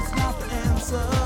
Is not the answer,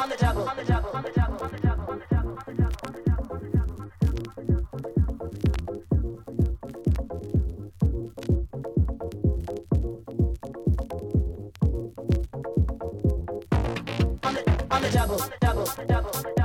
On the double. On the double. On the double. On the double. On the double. On the double. On the double. double, double, double.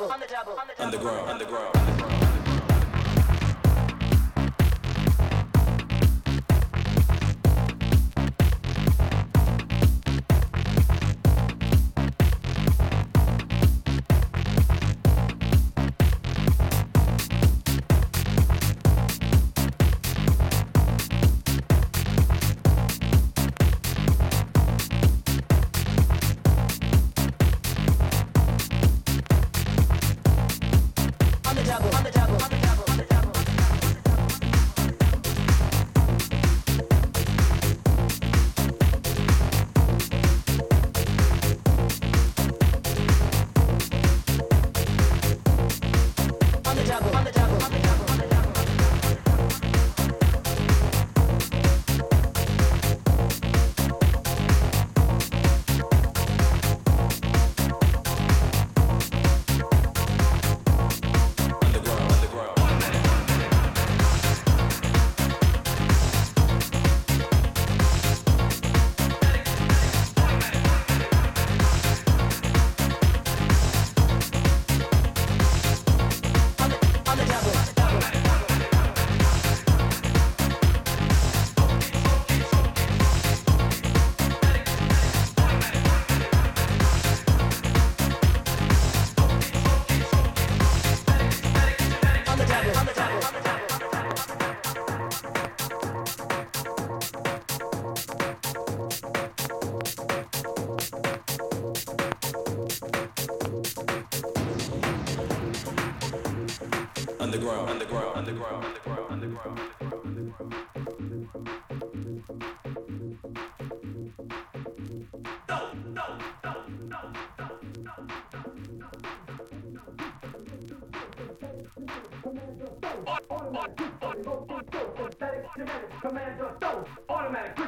double, on the double, on the underground. One, two, three, go, go, automatic, Pathetic, genetic, commander. Automatic.